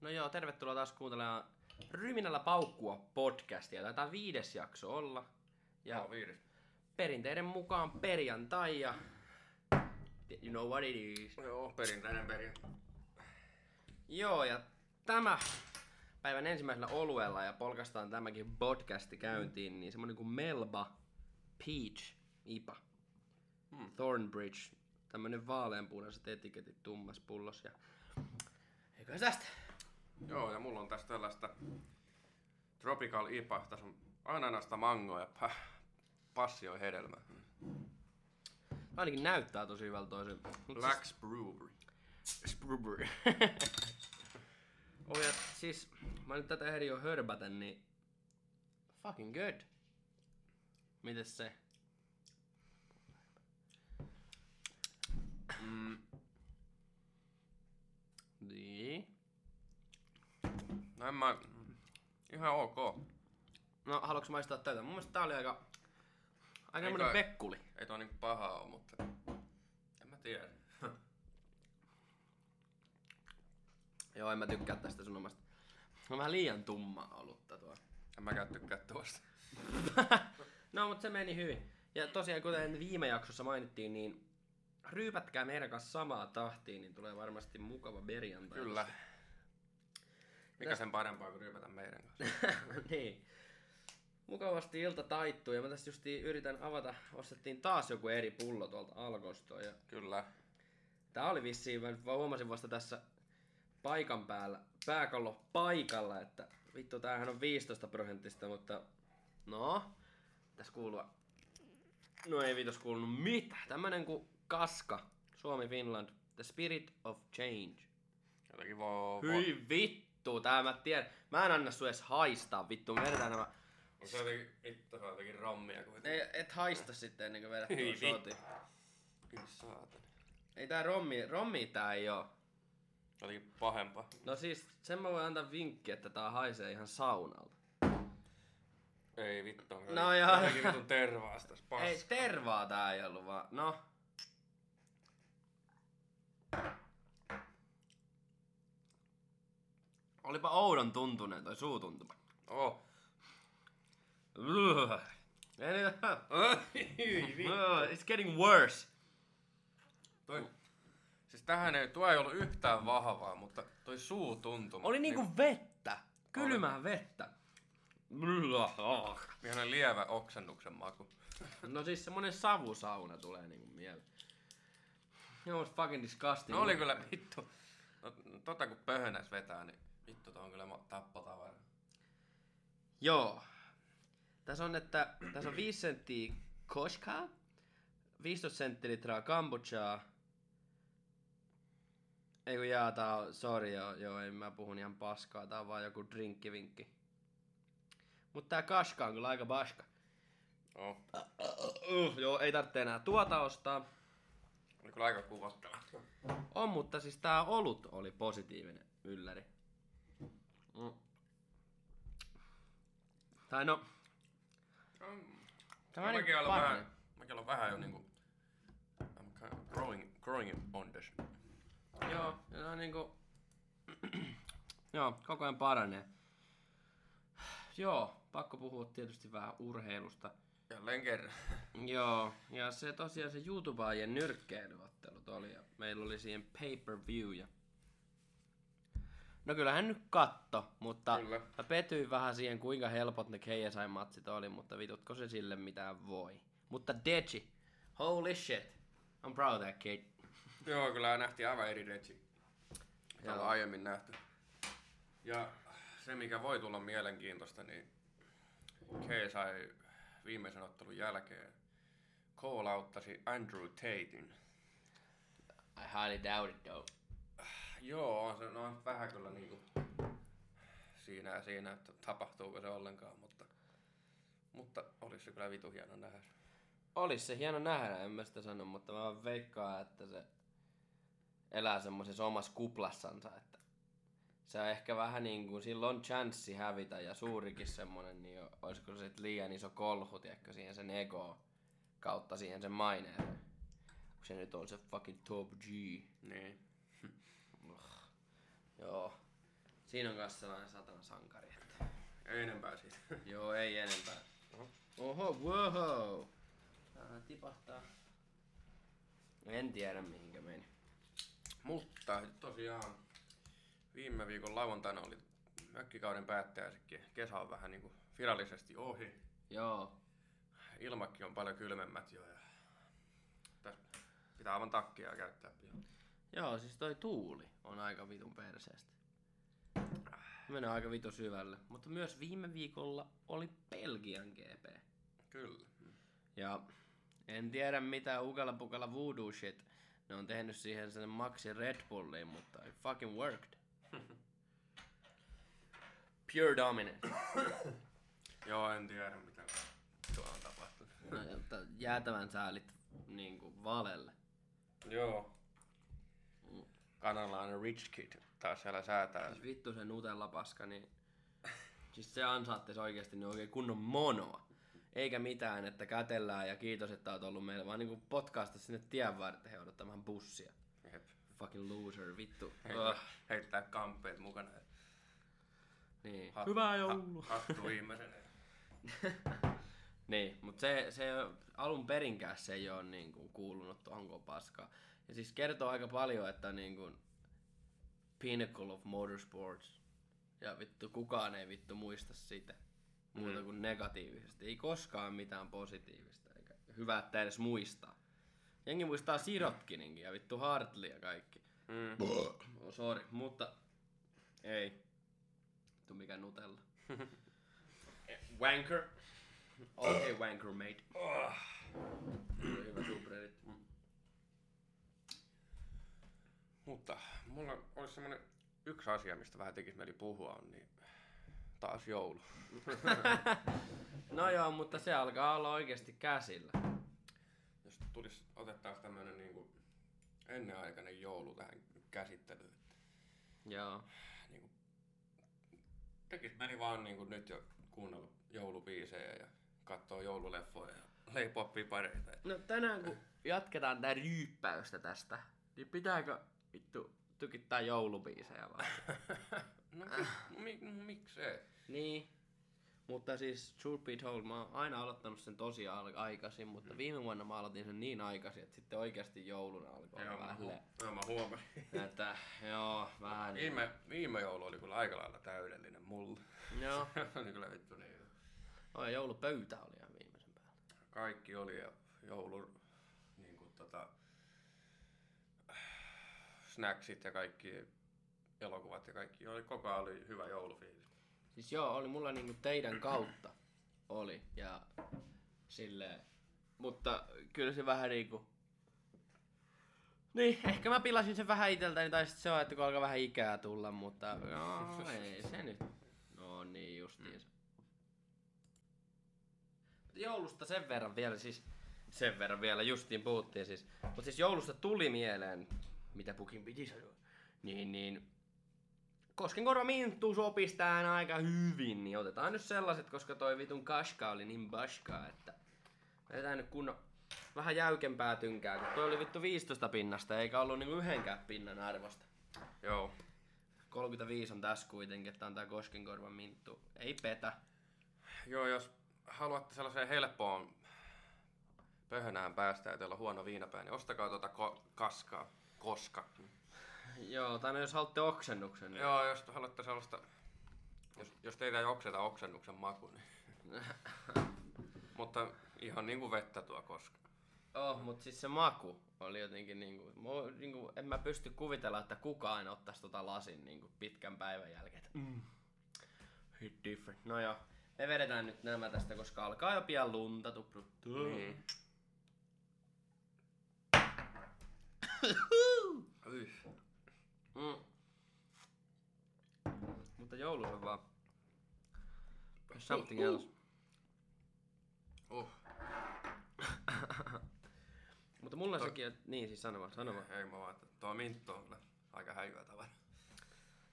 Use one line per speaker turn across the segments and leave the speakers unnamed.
No joo, tervetuloa taas kuuntelemaan Ryminällä paukkua podcastia. Taitaa viides jakso olla. Ja
Joo, viides.
perinteiden mukaan perjantai ja... You know what it is.
Joo, perinteinen perin.
Joo, ja tämä päivän ensimmäisellä oluella ja polkastaan tämäkin podcasti käyntiin, niin semmonen kuin Melba Peach IPA.
Hmm.
Thornbridge. Tämmönen vaaleanpunaiset etiketit tummas pullos ja... Eikö tästä?
Joo, ja mulla on tässä tällaista Tropical IPA. Tässä on ananasta, mangoa ja pa- passio hedelmä.
Ainakin näyttää tosi hyvältä toisen. Mut
Black's Brewery.
Siis, Brewery. oh, ja siis, mä nyt tätä ehdin jo hörpätä, niin... Fucking good. Mites se?
Mm,
Niin.
No en mä... Ihan ok.
No, haluatko maistaa tätä? Mun mielestä tää oli aika... Aika
Eikö-
semmonen pekkuli.
Ei toi niinku paha oo, mutta... En mä tiedä.
Joo, en mä tykkää tästä sun omasta. On vähän liian tumma olutta tuo.
En mäkään tykkää tuosta.
no, mutta se meni hyvin. Ja tosiaan, kuten viime jaksossa mainittiin, niin ryypätkää meidän kanssa samaa tahtiin, niin tulee varmasti mukava perjantai.
Kyllä. Mikä sen parempaa kuin ryypätä meidän kanssa?
niin. Mukavasti ilta taittuu ja mä tässä justiin yritän avata, ostettiin taas joku eri pullo tuolta Alkosta ja
Kyllä.
tää oli vissiin, mä vaan huomasin vasta tässä paikan päällä, pääkallo paikalla, että vittu tämähän on 15 prosenttista, mutta no, tässä kuuluu, no ei vitos kuulunut mitä, tämmönen kuin Kaska, Suomi Finland, The Spirit of Change.
Jotenkin vo...
Hyi vittu, tää mä tiedän, mä en anna sun edes haistaa, vittu, me vedetään nämä,
On se jotenkin... Vittu, se on jotenkin rommia kuin...
ei, et haista sitten ennen kuin vedät tuon
vittu.
shootin.
Kyllä saatana.
Ei tää rommi, rommi tää ei oo.
Jotenkin pahempaa.
No siis, sen mä voin antaa vinkki, että tää haisee ihan saunalta.
Ei vittu, on
No joo.
Jotenkin vitun tervaasta. tässä Paska.
Ei, tervaa tää ei ollut vaan, no. Olipa oudon tuntuneen toi suutuntuma.
Oh.
Ugh. Ei niitä- It's getting worse.
Toi, siis tähän ei, tuo ei ollut yhtään vahvaa, mutta toi suutuntuma.
Oli niinku vettä. Kylmää vettä. Ugh.
Niin, ihan lievä oksennuksen maku.
No siis semmonen savusauna tulee niinku mieleen. Joo, fucking disgusting.
No oli kyllä vittu. No, tota kun pöhönäis vetää, niin tuo on kyllä tappotavara.
Joo. Tässä on, että tässä on 5 senttiä koshkaa, 15 senttilitraa kombuchaa. Ei kun jaa, tää on, sorry joo, joo, ei mä puhun ihan paskaa, tää on vaan joku drinkkivinkki. Mut tää kashka on kyllä aika paska.
Oh.
Uh, joo, ei tarvitse enää tuota ostaa.
Oli kyllä aika kuvottava.
On, mutta siis tää olut oli positiivinen ylläri. Mm. Tai no, Tämä on
mäkin
niinku
olen vähän, mäkin olen vähän jo niinku... I'm kind of growing, growing on this.
Joo, on niinku... Joo, koko ajan paranee. Joo, pakko puhua tietysti vähän urheilusta.
Jälleen kerran.
Joo, ja se tosiaan se YouTubeaajien nyrkkeilyottelut oli, ja meillä oli siihen pay-per-view, ja... No kyllähän nyt katto, mutta
Kyllä.
mä petyin vähän siihen, kuinka helpot ne KSI-matsit oli, mutta vitutko se sille mitään voi. Mutta Deji, holy shit, I'm proud of that kid.
Joo, kyllä nähtiin aivan eri.
Joo.
Täällä on aiemmin nähty. Ja se, mikä voi tulla mielenkiintoista, niin KSI viimeisen ottelun jälkeen call outtasi Andrew Tatein.
I highly doubt it though.
Joo, on se no, vähän ja siinä, että tapahtuuko se ollenkaan, mutta, mutta olisi se kyllä vitu hieno nähdä.
Olis se hieno nähdä, en mä sitä sano, mutta mä vaan veikkaan, että se elää semmoisessa omassa kuplassansa, että se on ehkä vähän niin kuin, sillä on chanssi hävitä ja suurikin semmonen, niin olisiko se liian iso kolhu, tiedätkö, siihen sen ego kautta siihen sen maineen. Kun se nyt on se fucking top G.
Niin.
Joo. Siinä on kanssa sellainen satana sankari. Että...
Ei enempää siitä.
Joo, ei enempää. Oho, wow. Tää tipahtaa. En tiedä mihinkä meni.
Mutta tosiaan viime viikon lauantaina oli mökkikauden päättäjäisetkin. Kesä on vähän niinku virallisesti ohi.
Joo.
Ilmakin on paljon kylmemmät jo ja tästä pitää aivan takkia käyttää pian.
Joo, siis toi tuuli on aika vitun perseestä. Menee aika vitu syvälle. Mutta myös viime viikolla oli Belgian GP.
Kyllä.
Ja en tiedä mitä ukala pukala voodoo shit ne on tehnyt siihen sen Maxi Red Bulliin, mutta it fucking worked. Pure dominance.
Joo, en tiedä mitä tuolla on tapahtunut.
No, jäätävän säälit niinku valelle.
Joo. Kanalainen Rich Kid taas siellä säätää.
Siis vittu se Nutella paska, niin... Siis se ansaatte se oikeesti niin oikein kunnon monoa. Eikä mitään, että kätellään ja kiitos, että oot ollut meillä, vaan niinku potkaasta sinne tien varteen odottamaan bussia.
Jep.
Fucking loser, vittu.
Heittää,
Ugh.
heittää kampeet mukana. ja
Niin.
hat-
Hyvää
ha-
joulua.
Hattu viimeisenä.
Niin, mutta se, se alun perinkään se ei ole niin kuin, kuulunut tuohon paskaan. Ja siis kertoo aika paljon, että niin kuin, pinnacle of motorsports. Ja vittu kukaan ei vittu muista sitä. Muuta kuin negatiivisesti. Ei koskaan mitään positiivista. Eikä hyvä, että edes muistaa. Jengi muistaa Sirotkininkin ja vittu Hartley ja kaikki.
Mm.
Oh, sorry, mutta ei. Vittu mikä nutella. wanker. Okei, okay, wanker mate. Hyvä subreddit.
Mutta mulla olisi semmonen yksi asia, mistä vähän tekisi mieli puhua, on niin taas joulu.
No joo, mutta se alkaa olla oikeasti käsillä.
Jos tulisi, otettaisiin tämmönen niinku ennenaikainen joulu tähän käsittelyyn.
Joo.
Niinku, tekis mieli vaan niinku nyt jo kuunnella joulubiisejä ja katsoa joululeffoja ja leipoa pipareita.
No tänään kun jatketaan tää ryyppäystä tästä, niin pitääkö vittu tykittää joulubiisejä vaan?
no mi, mi, miksei?
Niin. Mutta siis, truth be told, mä oon aina aloittanut sen tosi al- aikaisin, mutta viime vuonna mä aloitin sen niin aikaisin, että sitten oikeasti jouluna alkoi
Joo,
olla
mä,
vähän
hu- joo, mä huomasin.
Että joo, vähän niin.
Viime, viime joulu oli kyllä aika lailla täydellinen mulle.
Joo.
oli kyllä vittu niin.
Oi, joulupöytä oli ihan viimeisen päällä.
Kaikki oli ja joulu, niin kuin tota, snacksit ja kaikki elokuvat ja kaikki. Oli, koko ajan oli hyvä joulufiilis.
Siis joo, oli mulla niinku teidän kautta oli ja silleen. Mutta kyllä se vähän niinku... Niin, ehkä mä pilasin sen vähän iteltäni, tai sitten se on, että kun alkaa vähän ikää tulla, mutta no, ei se nyt. No niin justiinsa. Joulusta sen verran vielä, siis sen verran vielä justiin puhuttiin siis. Mutta siis joulusta tuli mieleen, mitä pukin piti sanoa. Niin, niin Koskenkorva Minttu sopisi tähän aika hyvin, niin otetaan nyt sellaiset, koska toi vitun kaska oli niin baskaa, että vedetään nyt kunnon vähän jäykempää tynkää, kun toi oli vittu 15 pinnasta eikä ollut niinku yhdenkään pinnan arvosta.
Joo.
35 on tässä kuitenkin, että on tää Koskenkorvan Minttu. Ei petä.
Joo, jos haluatte sellaiseen helppoon pöhönään päästä ja teillä on huono viinapää, niin ostakaa tuota ko- kaskaa. Koska.
Joo, tai no jos haluatte oksennuksen, niin...
Joo, jos haluatte sellaista, jos, jos teitä ei okseta oksennuksen maku, niin. Mutta ihan niinku vettä tuo koska.
Oh, mutta siis se maku oli jotenkin niinku, mu, niinku, en mä pysty kuvitella, että kukaan ottaisi tota lasin niinku pitkän päivän jälkeen. Mm. Hit different. No joo, me vedetään nyt nämä tästä, koska alkaa jo pian lunta tupruttu.
Niin.
Mm. Mutta joulu on vaan something else.
Uh.
Mutta mulla sekin, on- niin siis sano vaan, sano vaan.
Ei mä vaan, että tuo minttu on kyllä aika häilyä tavara.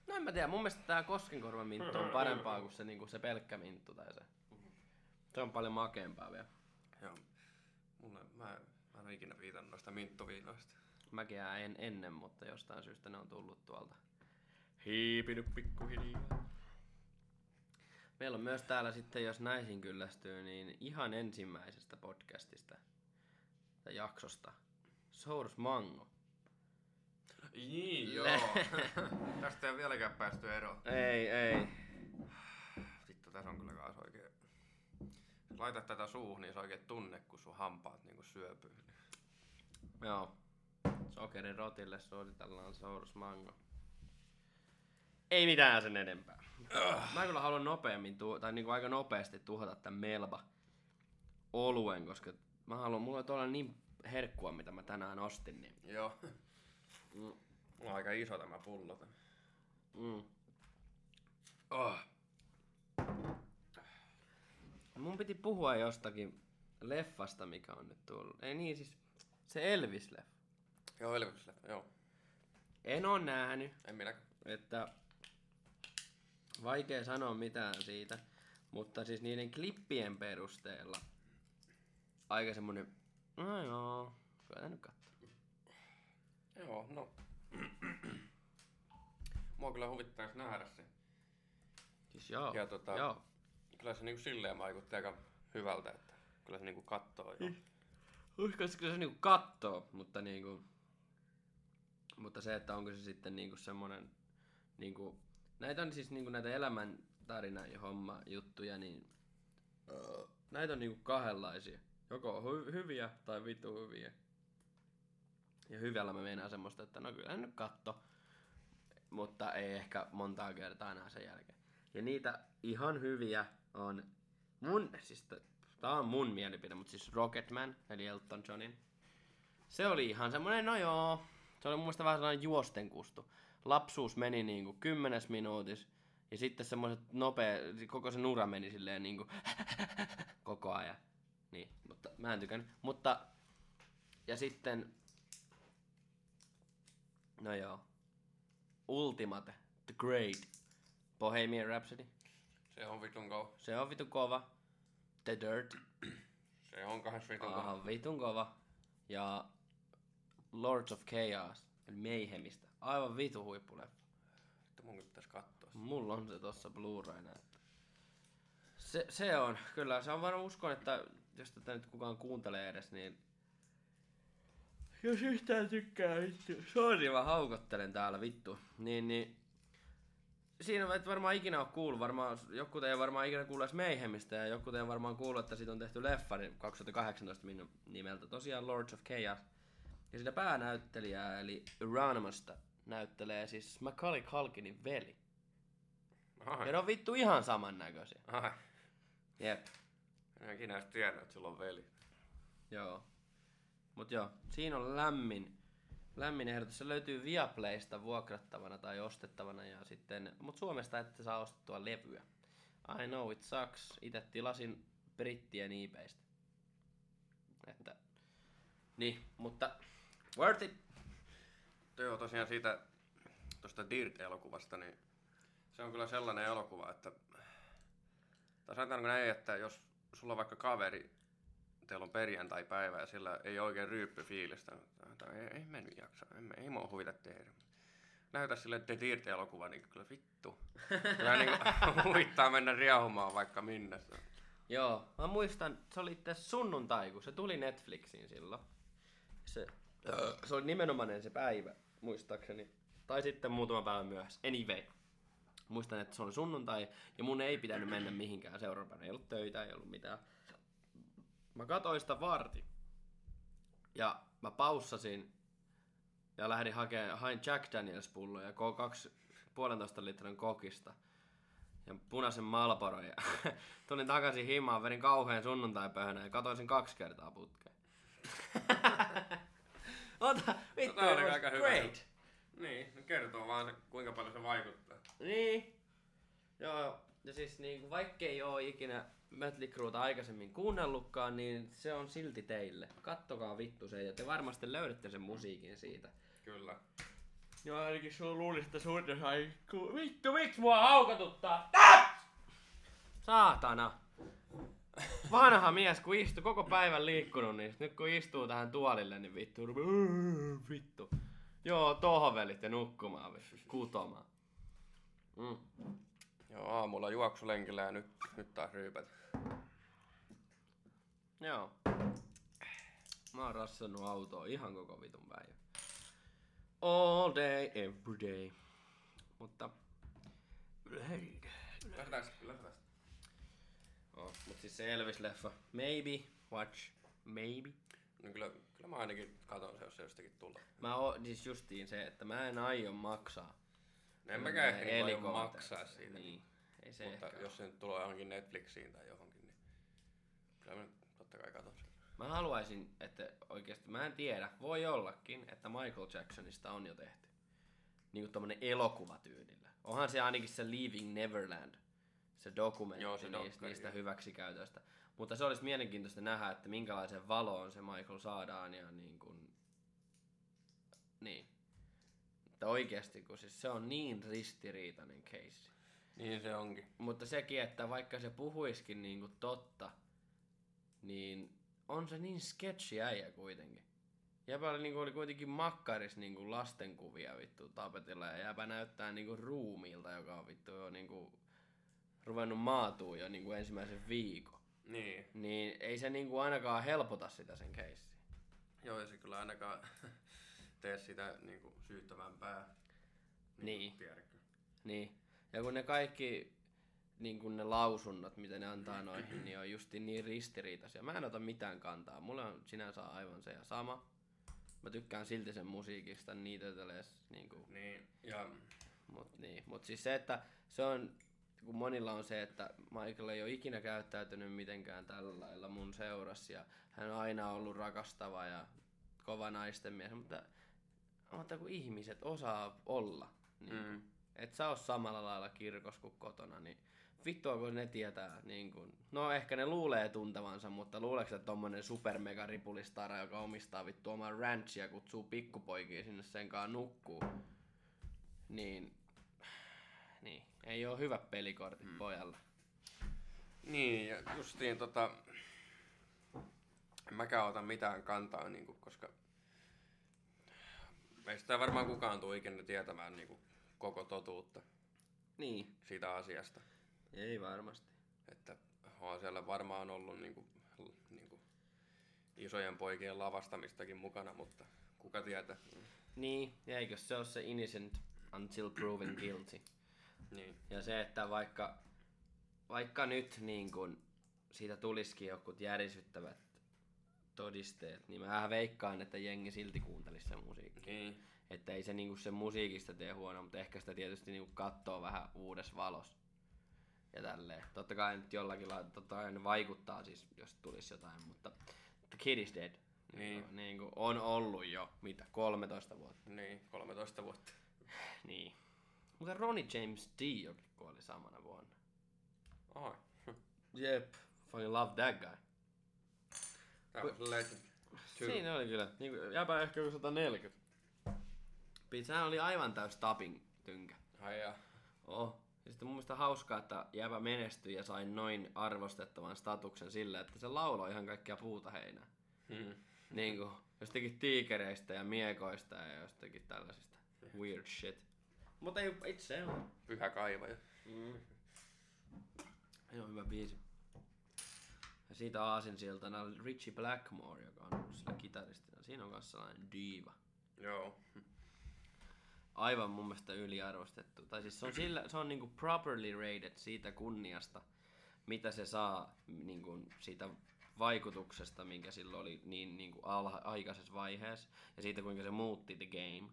No en mä tiedä, mun mielestä tää Koskenkorvan minttu on parempaa kuin se, niinku, se pelkkä minttu tai se. Se on paljon makeampaa vielä.
Joo. Mulle, mä, mä en ole ikinä viitannut noista minttuviinoista.
Mäkin en ennen, mutta jostain syystä ne on tullut tuolta
hiipinyt pikkuhiljaa.
Meillä on myös täällä sitten, jos näihin kyllästyy, niin ihan ensimmäisestä podcastista tai jaksosta. Source Mango.
Niin, joo. Tästä ei vieläkään päästy eroon.
Ei, ei.
Vittu, tässä on kyllä kans oikein... Jos laitat tätä suuhun, niin se oikein tunne, kun sun hampaat niinku syöpyy.
Joo. Sokerin rotille suositellaan Source Mango. Ei mitään sen enempää. Mä kyllä haluan nopeammin, tu- tai niinku aika nopeasti tuhota tämän Melba oluen, koska mä haluan, mulla on tuolla niin herkkua, mitä mä tänään ostin, niin
Joo.
mm,
Mulla on aika iso tämä pullo.
mm.
Oh.
Mun piti puhua jostakin leffasta, mikä on nyt tullut. Ei niin, siis se Elvis-leffa.
Joo, Elvykselle. Joo.
En oo nähnyt,
En minäkään.
että vaikea sanoa mitään siitä, mutta siis niiden klippien perusteella aika semmonen, no joo, kyllä nyt katsoa.
Joo, no. Mua kyllä huvittaisi nähdä se.
Siis joo,
Ja tota-
joo.
Kyllä se niinku silleen vaikuttaa aika hyvältä, että kyllä se niinku kattoo jo.
Uskoisiko se niinku kattoo, mutta niinku, mutta se, että onko se sitten niinku semmonen, niinku, näitä on siis niinku näitä elämän tarina ja homma juttuja, niin uh, näitä on niinku kahdenlaisia. Joko hy- hyviä tai vittu hyviä. Ja hyvällä mä meinaan semmoista, että no kyllä nyt katto, mutta ei ehkä montaa kertaa enää sen jälkeen. Ja niitä ihan hyviä on mun, siis t- tää on mun mielipide, mutta siis Rocketman, eli Elton Johnin. Se oli ihan semmonen, no joo, se oli mun mielestä vähän sellainen juostenkustu. Lapsuus meni niinku kymmenes minuutis, ja sitten semmoiset nopea, koko se nura meni silleen niinku koko ajan. Niin, mutta mä en tykännyt. Mutta, ja sitten, no joo, Ultimate, The Great, Bohemian Rhapsody.
Se on vitun kova.
Se on vitu kova. The Dirt.
Se on kans vitun kova.
Aha, vitun kova. Ja Lords of Chaos, eli Mayhemistä. Aivan vitu huippuleffa.
Vittu mun pitäis kattoo. se.
Mulla on se tossa Blu-rayna. Että se, se on, kyllä se on varmaan uskon, että jos tätä nyt kukaan kuuntelee edes, niin jos yhtään tykkää vittu, sori mä haukottelen täällä vittu, niin, niin siinä et varmaan ikinä ole kuullut, varmaan, joku ei varmaan ikinä kuullut edes Mayhemistä ja joku ei varmaan kuullut, että siitä on tehty leffa niin 2018 min- nimeltä, tosiaan Lords of Chaos. Ja sitä päänäyttelijää, eli Euronymousta, näyttelee siis Macaulay Culkinin veli.
Ai.
Ja ne on vittu ihan samannäköisiä.
Ai.
Jep.
En ikinä edes tiennyt, että sulla on veli.
Joo. Mut joo, siinä on lämmin, lämmin ehdotus. Se löytyy Viaplaysta vuokrattavana tai ostettavana ja sitten, mut Suomesta ette saa ostettua levyä. I know it sucks. Itse tilasin brittien eBaystä. Että, niin, mutta worth it.
Joo, tosiaan siitä tuosta Dirt-elokuvasta, niin se on kyllä sellainen elokuva, että... Tai sanotaanko näin, että jos sulla on vaikka kaveri, teillä on perjantai-päivä ja sillä ei oikein ryyppy fiilistä, tai ei, ei mennyt jaksa, ei, ei mua huvita tehdä. Näytä sille The Dirt-elokuva, niin kyllä vittu. Kyllä niin huvittaa mennä riahumaan vaikka minne.
Joo, mä muistan, se oli itse sunnuntai, kun se tuli Netflixiin silloin. Se, se oli nimenomainen se päivä, muistaakseni. Tai sitten muutama päivä myöhässä. Anyway. Muistan, että se oli sunnuntai ja mun ei pitänyt mennä mihinkään seuraavana. Ei ollut töitä, ei ollut mitään. Mä katsoin sitä varti. Ja mä paussasin ja lähdin hakemaan, hain Jack Daniels pulloja ja kaksi puolentoista litran kokista ja punaisen Malboro ja tulin takaisin himaan, verin kauhean sunnuntaipöhönä ja katoin sen kaksi kertaa putkeen. Ota, vittu,
tää oli aika hyvä.
great.
Niin, ne kertoo vaan kuinka paljon se vaikuttaa.
Niin. Joo, ja siis niin, vaikkei oo ikinä Mötley Crueta aikaisemmin kuunnellutkaan, niin se on silti teille. Kattokaa vittu se ja te varmasti löydätte sen musiikin siitä.
Kyllä.
Joo, ainakin sulla luulisi, että suunta sai... Vittu, miksi mua haukatuttaa? Tää! Saatana. Vanha mies, kun istuu koko päivän liikkunut, niin nyt kun istuu tähän tuolille, niin vittu, vittu. Joo, tohvelit ja nukkumaan, kutomaan. Mm.
Joo, aamulla juoksulenkillä ja nyt, nyt taas ryypät.
Joo. Mä oon rassannut autoa ihan koko vitun päivä. All day, every day. Mutta...
Lähdetään, lähdetään.
Oh, mut siis se Elvis-leffa. Maybe, watch, maybe.
No kyllä, kyllä mä ainakin katon se, jos se jostakin tulee.
Mä oon siis justiin se, että mä en aio maksaa.
No en mäkään ehkä niin
Helikopter-
maksaa siitä.
Niin. Ei se
Mutta
ehkä
jos se nyt tulee johonkin Netflixiin tai johonkin, niin kyllä mä totta kai katon sen.
Mä haluaisin, että oikeasti, mä en tiedä, voi ollakin, että Michael Jacksonista on jo tehty. Niin kuin tommonen elokuvatyylillä. Onhan se ainakin se Leaving Neverland, se dokumentti
Joo, se
niistä, niistä
joo.
hyväksikäytöistä. Mutta se olisi mielenkiintoista nähdä, että minkälaisen valoon se Michael saadaan ja niin kuin... Niin. Että oikeasti, kun siis se on niin ristiriitainen case.
Niin se onkin.
Mutta sekin, että vaikka se puhuiskin niinku totta, niin on se niin sketchi äijä kuitenkin. Jäpä oli, niinku, oli kuitenkin makkaris niinku lastenkuvia vittu tapetilla ja jäpä näyttää niinku ruumiilta, joka on vittu jo niinku ruvennut maatuu jo niinku ensimmäisen viikon.
Niin.
Niin ei se niinku ainakaan helpota sitä sen keissiä.
Joo, ja se kyllä ainakaan tee sitä niinku syyttävämpää.
Niin.
Tiedätkö?
Niin. Ja kun ne kaikki niin kun ne lausunnot, mitä ne antaa noihin, niin on justi niin ristiriitaisia. Mä en ota mitään kantaa. Mulla on sinänsä aivan se ja sama. Mä tykkään silti sen musiikista niitä niin kuin,
Niin. Ja
mut, niin. mut siis se, että se on, kun monilla on se, että Michael ei ole ikinä käyttäytynyt mitenkään tällä lailla mun seurassa ja hän on aina ollut rakastava ja kova naisten mies, mutta, mutta kun ihmiset osaa olla, niin
mm,
et sä oo samalla lailla kirkos kuin kotona, niin vittua kun ne tietää, niin kun, no ehkä ne luulee tuntevansa, mutta luuleeko että tommonen super mega ripulistara, joka omistaa vittu oman ranchia, kutsuu pikkupoikia sinne senkaan nukkuu, niin, ei oo hyvä pelikortit hmm. pojalle.
niin, ja justiin tota... En mäkään ota mitään kantaa, niinku, koska meistä ei varmaan kukaan tule ikinä tietämään niinku, koko totuutta
Niin,
siitä asiasta.
ei varmasti.
Että on siellä varmaan ollut niinku, l- niinku, isojen poikien lavastamistakin mukana, mutta kuka tietää.
Niin, ja eikö se ole se innocent until proven guilty?
Niin.
Ja se, että vaikka, vaikka nyt niin kun siitä tulisikin jokut järisyttävät todisteet, niin mä veikkaan, että jengi silti kuuntelisi sen musiikkia.
Niin.
Että ei se niinku sen musiikista tee huono, mutta ehkä sitä tietysti niinku katsoo vähän uudessa valossa. Ja tälleen. Totta kai nyt jollakin lailla, totta kai ne vaikuttaa siis, jos tulisi jotain, mutta The Kid is Dead.
Niin.
Niinku, niinku on ollut jo, mitä, 13 vuotta.
Niin, 13 vuotta.
Niin. Mutta Ronnie James Dio kuoli samana vuonna.
Ai.
Jep, fucking love that guy.
That was legend.
Siinä oli kyllä, niin kuin, jäpä ehkä joku 140. Sehän oli aivan täys tapping tynkä.
Ai ja.
Oh. Ja sitten mun mielestä hauskaa, että jäpä menestyi ja sai noin arvostettavan statuksen sillä, että se lauloi ihan kaikkia puuta heinää.
Hmm.
Niin kuin jostakin tiikereistä ja miekoista ja jostakin tällaisista weird shit. Mutta ei itse on.
Pyhä kaivaja.
Mm. Ei ole hyvä biisi. Ja siitä aasinsiltana oli Richie Blackmore, joka on ollut sillä kitaristina. Siinä on kanssa sellainen diiva.
Joo.
Aivan mun mielestä yliarvostettu. Tai siis se on, sillä, se on niinku properly rated siitä kunniasta, mitä se saa niinku siitä vaikutuksesta, minkä sillä oli niin niinku alha, aikaisessa vaiheessa. Ja siitä kuinka se muutti the game.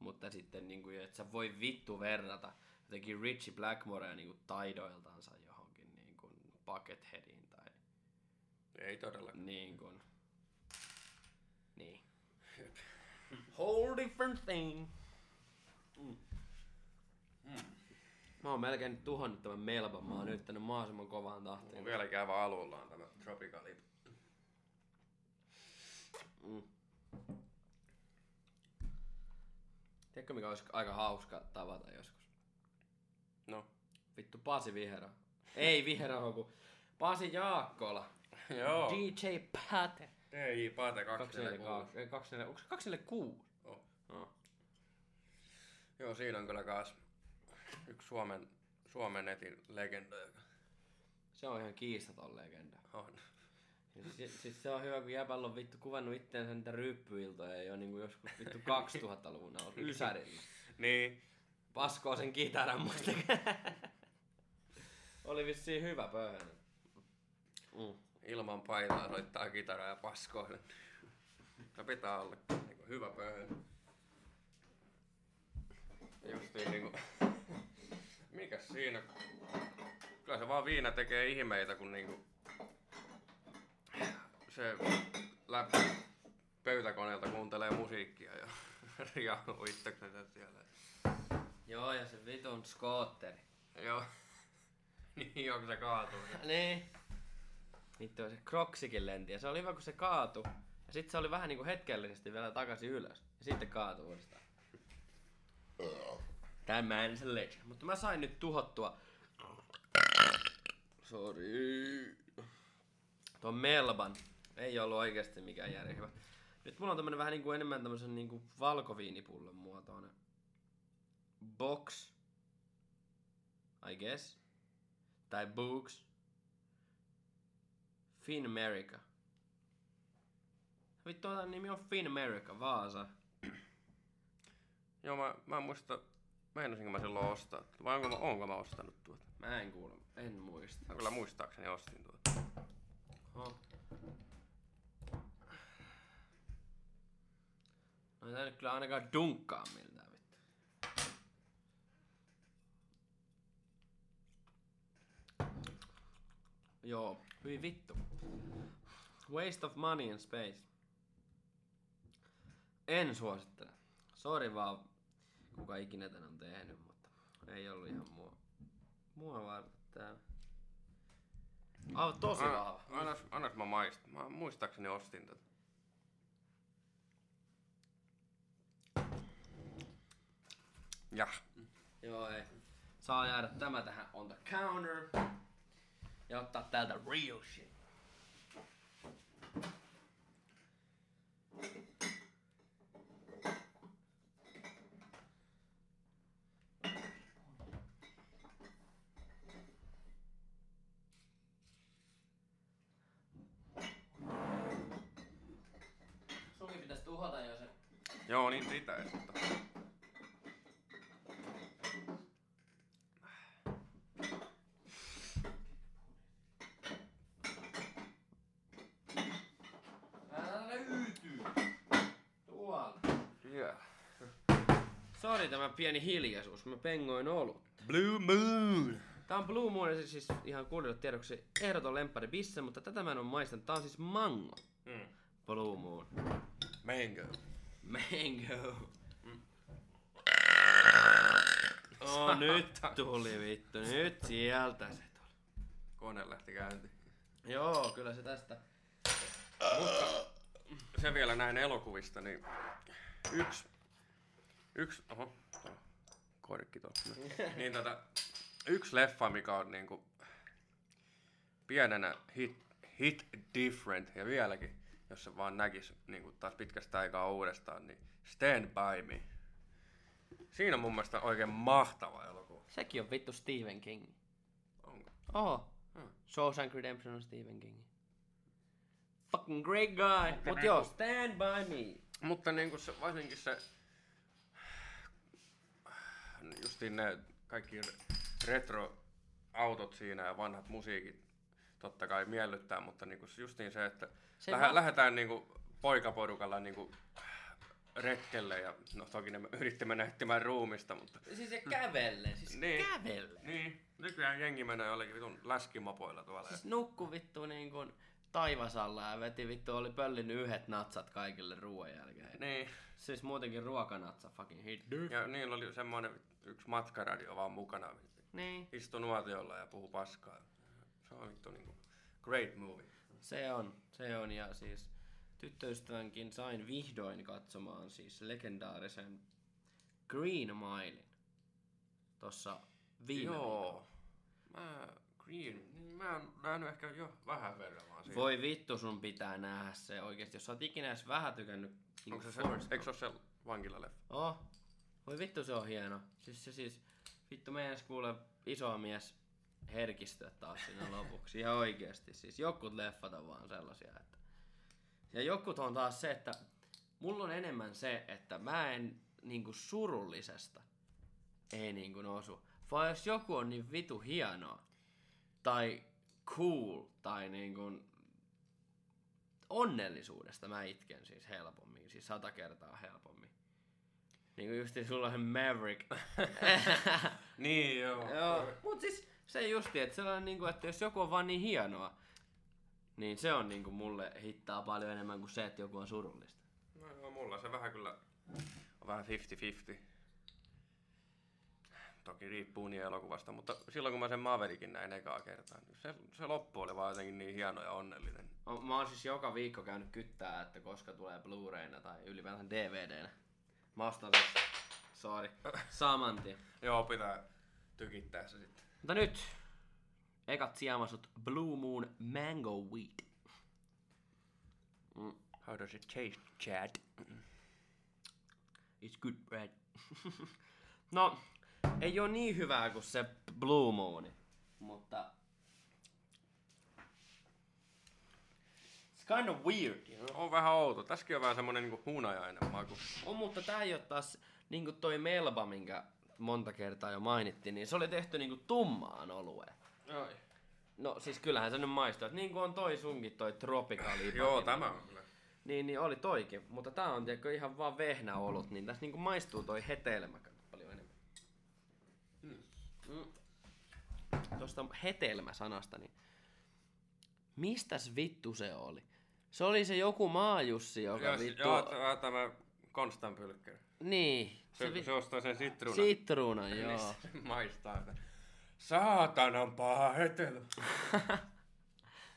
Mutta sitten niinku, että sä voi vittu verrata jotenkin Richie Blackmorea niinku taidoiltansa johonkin niinku Bucketheadiin tai
Ei todellakaan.
niin kuin, niin. Whole different thing. Mm. Mä oon melkein nyt tuhonnut tämän melban. Mä oon yrittänyt mahdollisimman kovaan
Mulla
tahtiin.
on vieläkin aivan aluillaan tämä Tropicali.
Mm. Tiedätkö mikä olisi aika hauska tavata joskus?
No.
Vittu Pasi Vihera. Ei Vihera, kun Pasi Jaakkola.
Joo.
DJ Pate.
DJ Pate 246.
242. Ei, 24, onko se 246?
Oh.
No.
Joo, siinä on kyllä kaas yksi Suomen, Suomen netin legendoja.
Se on ihan kiistaton legenda.
On.
Siis, siis se on hyvä, kun jäbällä on vittu kuvannut itteensä niitä ryppyiltoja jo niinku joskus vittu 2000-luvun alun Ysärillä.
Niin,
Paskoo sen kitaran muista. Oli vissiin hyvä pöhönen. Mm.
ilman paitaa soittaa kitaraa ja paskoille. Se pitää olla niinku hyvä pöhö. Justiin niinku... Mikäs siinä? Kyllä se vaan viina tekee ihmeitä, kun niinku... Se läpi pöytäkoneelta kuuntelee musiikkia ja riahuu itseksensä siellä.
Joo, ja se vitun skootteri.
Joo. niin onko se kaatuu?
Niin. Vittu, se kroksikin lenti. Ja se oli hyvä, kun se kaatu. Ja sitten se oli vähän niinku hetkellisesti vielä takaisin ylös. Ja sitten kaatui uudestaan. Tämän se legend. Mutta mä sain nyt tuhottua... Sorry. Tuon Melban. Ei ollut oikeasti mikään järjen hyvä. Nyt mulla on tämmönen vähän niinku enemmän tämmösen niinku valkoviinipullon muotoinen. Box. I guess. Tai Books. Finmerica. Vittu, tämän nimi on Finmerica, Vaasa.
Joo, mä, mä en muista, meinasinko mä silloin ostaa. Vai onko mä, onko mä ostanut tuota?
Mä en kuule, en muista.
Mä kyllä muistaakseni ostin tuota.
Oho. No ei nyt kyllä ainakaan dunkkaa miltään vittu. Joo, hyi vittu. Waste of money and space. En suosittele. Sori vaan, kuka ikinä tän on tehnyt, mutta ei ollut ihan mua. Mua varten tää. Ah, tosi
Anna-
vahva.
Annas, annas mä maistan. Mä muistaakseni ostin tätä. Ja.
Joo, ei. Saa jäädä tämä tähän on the counter. Ja ottaa täältä real shit. Sunkin pitäisi tuhota jo se.
Joo, niin pitäisi. Mutta...
Älä löytyy. Tuolla.
Yeah.
Sori tämä pieni hiljaisuus, mä pengoin olut.
Blue Moon.
Tää on Blue Moon, ja siis ihan kuulijoille tiedoksi ehdoton lemppari bisse, mutta tätä mä en oo maistanut. Tää on siis mango.
Mm.
Blue Moon.
Mango.
Mango. Oh, nyt tuli vittu, nyt sieltä se tuli.
Kone lähti käyntiin.
Joo, kyllä se tästä.
Se vielä näin elokuvista, niin yksi, yksi, oho, korkki tuossa. niin tota, yksi leffa, mikä on niinku pienenä hit, hit different ja vieläkin, jos se vaan näkis niinku taas pitkästä aikaa uudestaan, niin Stand By Me. Siinä on mun mielestä oikein mahtava elokuva.
Sekin on vittu Stephen King.
Onko?
Oho.
Hmm.
Shawshank Redemption on Stephen King. Fucking great guy. Mut joo, stand by me.
Mutta niinku se, varsinkin se, justiin ne kaikki retro-autot siinä ja vanhat musiikit totta kai miellyttää, mutta niinku se- justiin se, että
Se
lähe,
va-
lähdetään niinku poikaporukalla niinku retkelle ja no toki ne yritti mennä etsimään ruumista, mutta
Siis se kävelee, siis
Niin.
kävelee.
niin, nykyään jengi menee jollekin vitun läskimopoilla tuolla.
Siis nukku vittu niin kuin taivasalla ja veti vittu oli pöllinyt yhdet natsat kaikille ruoan jälkeen.
Niin,
Siis muutenkin ruokanatsa fucking hit.
ja niillä oli semmoinen yksi matkaradio vaan mukana.
Niin,
Istu nuotiolla ja puhu paskaa. Se on vittu niinku great movie.
se on, se on ja siis tyttöystävänkin sain vihdoin katsomaan siis legendaarisen Green Milein. Tossa viime viikolla.
Joo. Mä, Green, niin mä oon nähnyt ehkä jo vähän verran vaan siitä.
Voi vittu sun pitää nähdä se oikeesti, jos sä oot ikinä edes vähän tykännyt
Onko
niinku
se se, eikö se ole se vankilaleffa?
Oh. Voi vittu se on hieno. Siis se siis Vittu meidän kuule iso mies herkistyä taas sinne lopuksi. Ihan oikeesti. Siis jokut leffat on vaan sellaisia, että... Ja jokut on taas se, että mulla on enemmän se, että mä en niinku surullisesta ei niinku osu. Vaan jos joku on niin vitu hienoa, tai cool, tai niinku onnellisuudesta mä itken siis helpommin, siis sata kertaa helpommin. Niinku justi sulla on Maverick.
Niin joo.
Joo, mut siis se justi, että sellainen niinku, että jos joku on vaan niin hienoa, niin se on niinku mulle hittaa paljon enemmän kuin se, että joku on surullista.
No joo, mulla se vähän kyllä on vähän 50-50. Toki riippuu niin elokuvasta, mutta silloin kun mä sen Maverickin näin ekaa kertaa, niin se, se loppu oli vaan jotenkin niin hieno ja onnellinen.
O- Mä oon siis joka viikko käynyt kyttää, että koska tulee Blu-rayna tai ylipäätään DVDnä. Mä ostan sen, sorry, saman tien.
Joo, pitää tykittää se sitten.
Mutta nyt, ekat siemasut Blue Moon Mango Wheat. Mm,
How does it taste, Chad?
it's good bread. no, ei oo niin hyvää kuin se Blue Moon, mutta... It's kind of weird, you know?
On vähän outo. Tässäkin on vähän semmonen niinku huunajainen maku.
On, mutta tää ei oo taas, niinku toi Melba, minkä monta kertaa jo mainittiin, niin se oli tehty niinku tummaan olueen.
Oi.
No siis kyllähän se nyt maistuu, että niin kuin on toi sunkin toi Tropical IPA,
Joo,
niin-
tämä on kyllä.
Niin, niin oli toikin, mutta tää on tiedätkö, ihan vaan vehnäolut, niin tässä niinku maistuu toi hetelmä paljon enemmän. Mm. Tuosta hetelmä-sanasta, niin mistäs vittu se oli? Se oli se joku maajussi, joka
Joo,
vittu...
joo, tämä, Konstan pylkkärä.
Niin,
Se,
se, vi...
se ostaa sen sitruunan.
sitruuna,
Niin
joo.
se maistaa. Että saatanan paha hetelmä.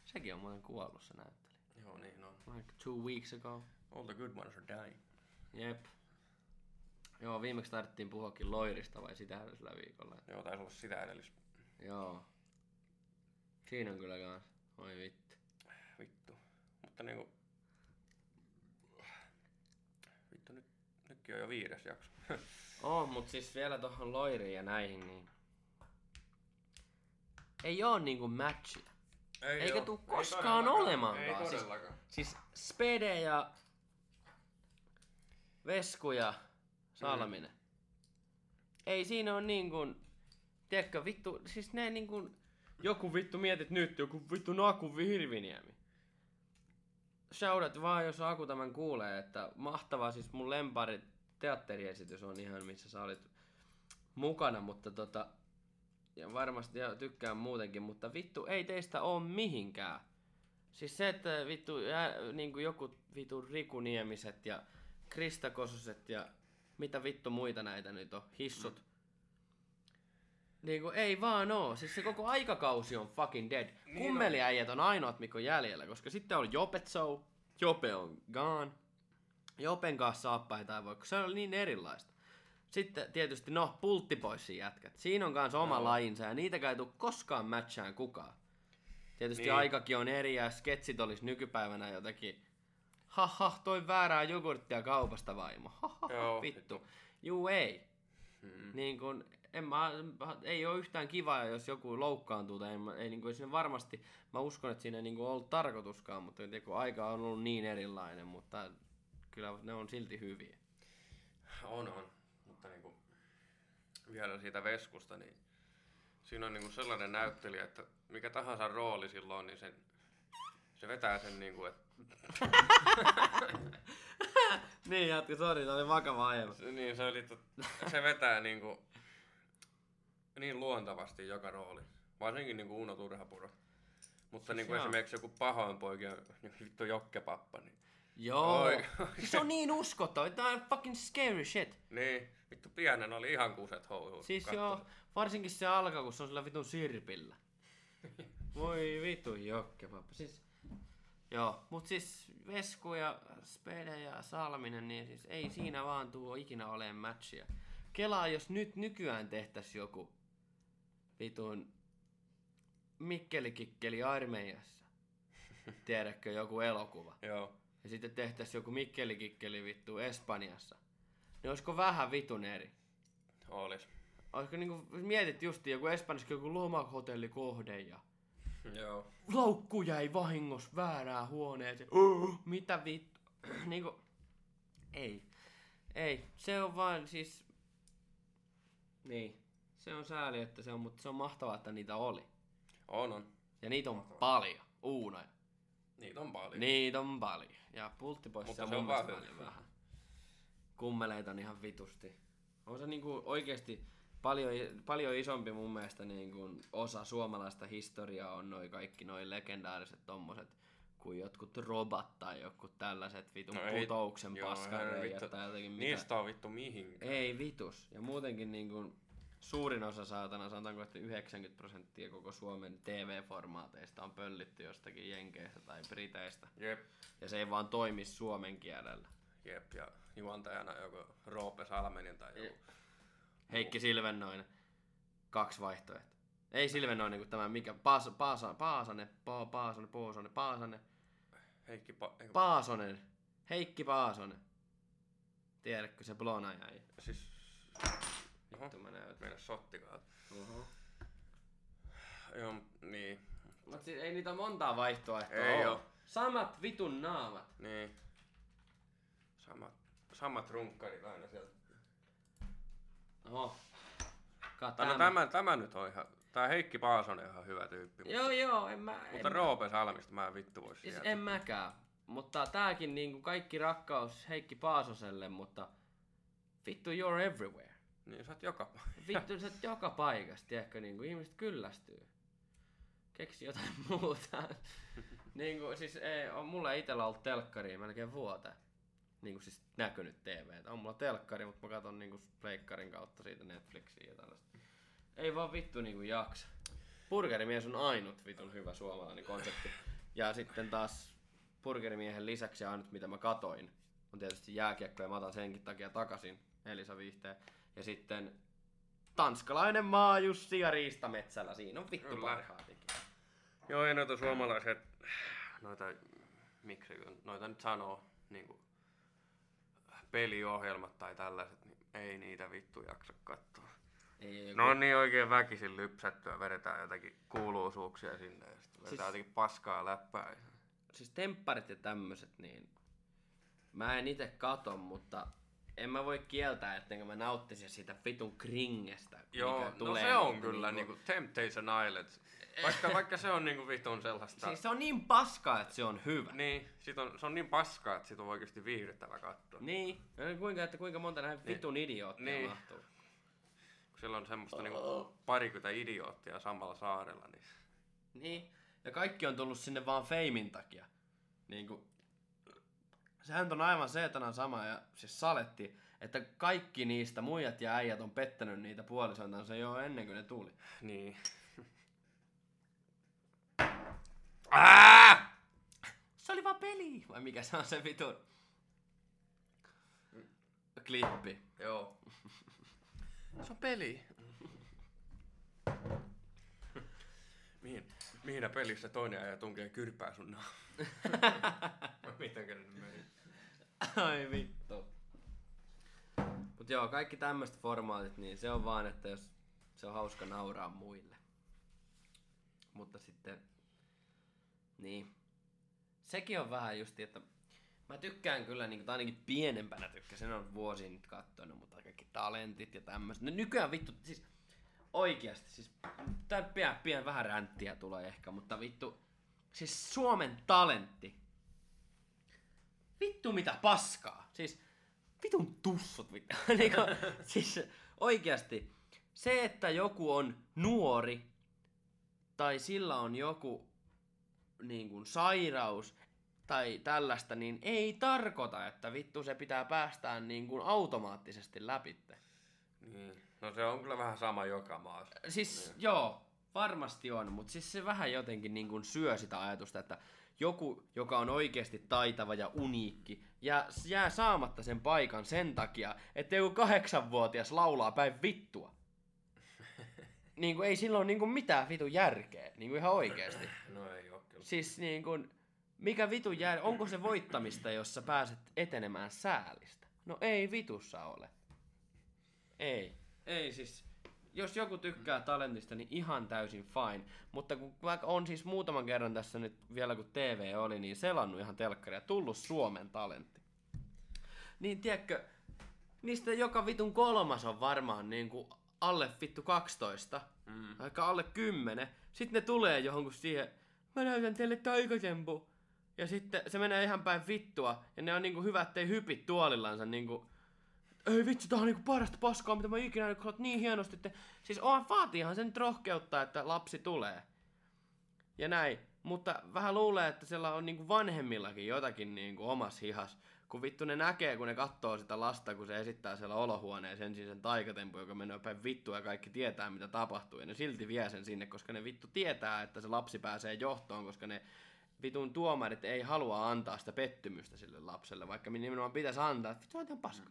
Sekin on muuten kuollut se näyttelijä.
Joo, niin on.
Like two weeks ago.
All the good ones are dying.
Jep. Joo, viimeksi tarvittiin puhuakin Loirista vai sitä sillä viikolla.
Joo, taisi olla sitä edellis.
Joo. Siinä on kyllä kans. Oi vittu.
Vittu. Mutta niinku... Vittu, nyt, nytkin on jo viides jakso.
Oh, mut siis vielä tohon Loiriin ja näihin, niin... Ei oo niinku matchia.
Ei
Eikä tuu
Ei
koskaan
todellakaan.
olemaankaan.
Ei
Siis-
todellakaan.
Siis Spede ja Vesku ja Salminen. Ei siinä on niin kuin, tiedätkö, vittu, siis ne niin kuin, joku vittu mietit nyt, joku vittu Naku Hirviniemi. Shoutout vaan, jos Aku tämän kuulee, että mahtavaa, siis mun lempari teatteriesitys on ihan, missä sä olit mukana, mutta tota, ja varmasti ja tykkään muutenkin, mutta vittu, ei teistä oo mihinkään. Siis se, että vittu, jää, niin kuin joku vittu Riku Niemiset ja Krista Kososet ja mitä vittu muita näitä nyt on, hissut. Mm. Niin kuin, ei vaan oo. Siis se koko aikakausi on fucking dead.
Niin
Niin Kummeliäijät on ainoat, mikä on jäljellä, koska sitten on Jopet Show, Jope on gone. Jopen kanssa saappaita ei voi, kun se on niin erilaista. Sitten tietysti, no, pulttipoissin jätkät. Siinä on kanssa oma
Joo.
lajinsa ja niitä ei tule koskaan matchaan kukaan. Tietysti
Niin.
aikakin on eri ja sketsit olisi nykypäivänä jotenkin Haha, toi väärää jogurttia kaupasta vaimo. Haha,
Joo,
vittu. Juu ei.
Mm.
Niin kun, en mä, ei ole yhtään kivaa, jos joku loukkaantuu. Tai en, ei, niin siinä varmasti, mä uskon, että siinä ei niin ollut tarkoituskaan, mutta kun aika on ollut niin erilainen, mutta kyllä ne on silti hyviä.
On, on. Mutta niinku, vielä siitä Veskusta, niin siinä on niinku sellainen näyttelijä, että mikä tahansa rooli silloin, niin sen, se vetää sen niinku, että
niin, jatka, sori, tämä oli vakava aihe.
se, niin se, oli, se vetää niinku niin luontavasti joka rooli. Varsinkin niinku Uno Turhapuro. Mutta niinku
joo.
esimerkiksi joku pahoinpoikien niin vittu jokkepappa, niin,
Joo.
Oi.
Se on niin uskottava. Tämä on fucking scary shit.
niin vittu pienen oli ihan kuset housuut.
Siis joo, varsinkin se alkaa, kun se on sillä vitun sirpillä. Voi vitu jokkepappa. Siis, joo, mut siis Vesku ja Spede ja Salminen, niin siis ei siinä vaan tuo ikinä oleen matchia. Kelaa, jos nyt nykyään tehtäis joku vitun Mikkelikikkeli armeijassa. Tiedätkö, joku elokuva.
Joo.
Ja sitten tehtäis joku Mikkelikikkeli vittu Espanjassa. Niin olisiko vähän vitun eri?
Olis.
olisiko niinku, mietit just joku Espanjassa joku lomakotellikohde ja
Joo.
laukku jäi vahingossa väärään huoneeseen. Oh, mitä vittu? niinku, ei. Ei. Se on vaan siis... Niin. Se on sääli, että se on, mutta se on mahtavaa, että niitä oli.
On, on.
Ja niitä on paljon. Uunoja.
Niitä on paljon.
Niitä on paljon. Ja pulttipoissa
Mutta
on
vaan
vähän. Kummeleita on ihan vitusti. On se niinku oikeesti paljon, paljon isompi mun mielestä niinku osa suomalaista historiaa on noi kaikki noi legendaariset tommoset kuin jotkut robat tai jotkut tällaiset vitun
No
putouksen paskareijat tai jotenkin mitä.
Niistä on vittu mihinkään.
Ei vitus. Ja muutenkin niinku suurin osa saatana, sanotaanko, että 90 prosenttia koko Suomen TV-formaateista on pöllitty jostakin Jenkeistä tai Briteistä.
Jep,
Ja se ei vaan toimi suomen kielellä.
jep. Ja juontajana joku Roope Salmenin tai joku.
Heikki Silvennoinen. Kaksi vaihtoehtoa. Ei Silvennoinen kuin tämä, mikä, Paas, Paasa, Paasanen, pa, Paasanen, Poosanen, Paasanen,
Heikki pa- eiku-
Paasonen, Heikki Paasonen. Tiedätkö se blona jäi?
Siis... Oho,
Vittu mä näytän.
mennä sottikaan.
Oho.
Joo, niin.
Mut siis ei niitä montaa vaihtoehtoa
Ei
oo. Samat vitun naamat.
Niin. Samat, samat runkkarit aina sieltä.
Oho. Kat,
Tai no tämä, tämä nyt on ihan... Tää Heikki Paasonen on ihan hyvä tyyppi.
Joo joo, en mä...
Mutta
en,
Roope Salmista mä en vittu vois
siis
sieltä.
en mäkään. Mutta tääkin niinku kaikki rakkaus Heikki Paasoselle, mutta vittu you're everywhere.
Niin sä oot joka...
Vittu sä oot joka paikassa, tiedätkö, niinku ihmiset kyllästyy. Keksi jotain muuta. niinku siis ei, on mulla itellä ollut telkkari melkein vuoteen. Niinku siis näkynyt TV. On mulla telkkari, mutta mä katson niinku pleikkarin kautta siitä Netflixiä ja tällaista. Ei vaan vittu niinku jaksa. Burgerimies on ainut vitun hyvä suomalainen konsepti. Ja sitten taas Burgerimiehen lisäksi ainut mitä mä katoin on tietysti jääkiekko ja mä otan senkin takia takaisin Elisa Vihteen. Ja sitten tanskalainen maa Jussi ja Riistametsällä. Siinä on vittu
Kyllä.
parhaat ikinä.
Joo, ei noita suomalaiset... Noita... Miksi noita nyt sanoo? Niinku... Peliohjelmat tai tällaiset, niin ei niitä vittu jaksa katsoa.
Ei,
No on niin oikein väkisin lypsättyä, vedetään jotakin kuuluisuuksia sinne ja sitten vedetään
Siis-
jotakin paskaa läppää.
siis tempparit ja tämmöset, niin mä en itse kato, mutta en mä voi kieltää, ettenkö mä nauttisin siitä vitun kringestä.
Joo,
mikä
no
tulee
se on
niinku-
kyllä
niinku-
niinku Temptation Island. Vaikka, vaikka se on niinku vitun sellaista...
Siis se on niin paskaa, että se on hyvä.
Niin, sit on, se on niin paskaa, että sit on oikeasti viihdyttävä katsoa.
Niin. Ja Kuinka, että kuinka monta näin vitun idioottia
Niin.
mahtuu.
Kun siellä on semmoista niinku parikymmentä idioottia samalla saarella, niin...
Niin. Ja kaikki on tullut sinne vaan feimin takia. Niin kuin, sehän on aivan seetanan sama ja siis saletti, että kaikki niistä muijat ja äijät on pettänyt niitä puolisoitansa jo ennen kuin ne tuli.
Niin. Ää!
Se oli vaan peli! Vai mikä se on se vitun klippi?
Joo. Se on peli. mihin, mihin pelissä toinen äijä tunkee kyrpää sun? Mitenkö ne meni?
Ai vittu. Mut joo, kaikki tämmöiset formaatit, niin se on vaan, että jos se on hauska nauraa muille. Mutta sitten, niin. Sekin on vähän justi, että mä tykkään kyllä, niin tai ainakin pienempänä tykkäsin, on vuosi nyt kattonut, mutta kaikki talentit ja tämmöiset. No nykyään vittu, siis oikeasti, siis tää pian, pian vähän ränttiä tulee ehkä, mutta vittu, siis Suomen talentti, vittu mitä paskaa. Siis vitun tussut vittu. niinku, siis oikeasti se, että joku on nuori tai sillä on joku niin kuin, sairaus tai tällaista, niin ei tarkoita, että vittu se pitää päästään niin kuin, automaattisesti läpi.
Niin. No se on kyllä vähän sama joka maassa.
Siis niin. joo, varmasti on, mutta siis se vähän jotenkin niin kuin syö sitä ajatusta, että joku, joka on oikeasti taitava ja uniikki, ja jää saamatta sen paikan sen takia, että joku kahdeksanvuotias laulaa päin vittua. niin kuin ei silloin niin kuin mitään vitun järkeä, niin kuin ihan oikeasti.
No ei oo kyllä.
Siis niin kuin, mikä vitun jär... Onko se voittamista, jos sä pääset etenemään säälistä? No ei vitussa ole. Ei. Ei siis. Jos joku tykkää talentista, niin ihan täysin fine. Mutta kun vaikka on siis muutaman kerran tässä nyt vielä kun TV oli, niin selannut ihan telkkaria, tullut Suomen talentti. Niin tiedätkö, niistä joka vitun kolmas on varmaan niin kuin alle vittu 12, mm. aika alle 10. Sitten ne tulee johonkin siihen, mä näytän teille taikatempu. Ja sitten se menee ihan päin vittua. Ja ne on niinku hyvät, ettei hypit tuolillansa niinku ei vitsi, tää on niinku parasta paskaa, mitä mä ikinä nähnyt, kun niin hienosti. Että... Siis on, vaatiihan sen rohkeutta, että lapsi tulee. Ja näin. Mutta vähän luulee, että siellä on niinku vanhemmillakin jotakin niinku omassa hihas. Kun vittu ne näkee, kun ne katsoo sitä lasta, kun se esittää siellä olohuoneessa ensin sen taikatempu, joka menee päin vittua ja kaikki tietää, mitä tapahtuu. Ja ne silti vie sen sinne, koska ne vittu tietää, että se lapsi pääsee johtoon, koska ne vitun tuomarit ei halua antaa sitä pettymystä sille lapselle, vaikka nimenomaan pitäisi antaa, että vittu on ihan paska.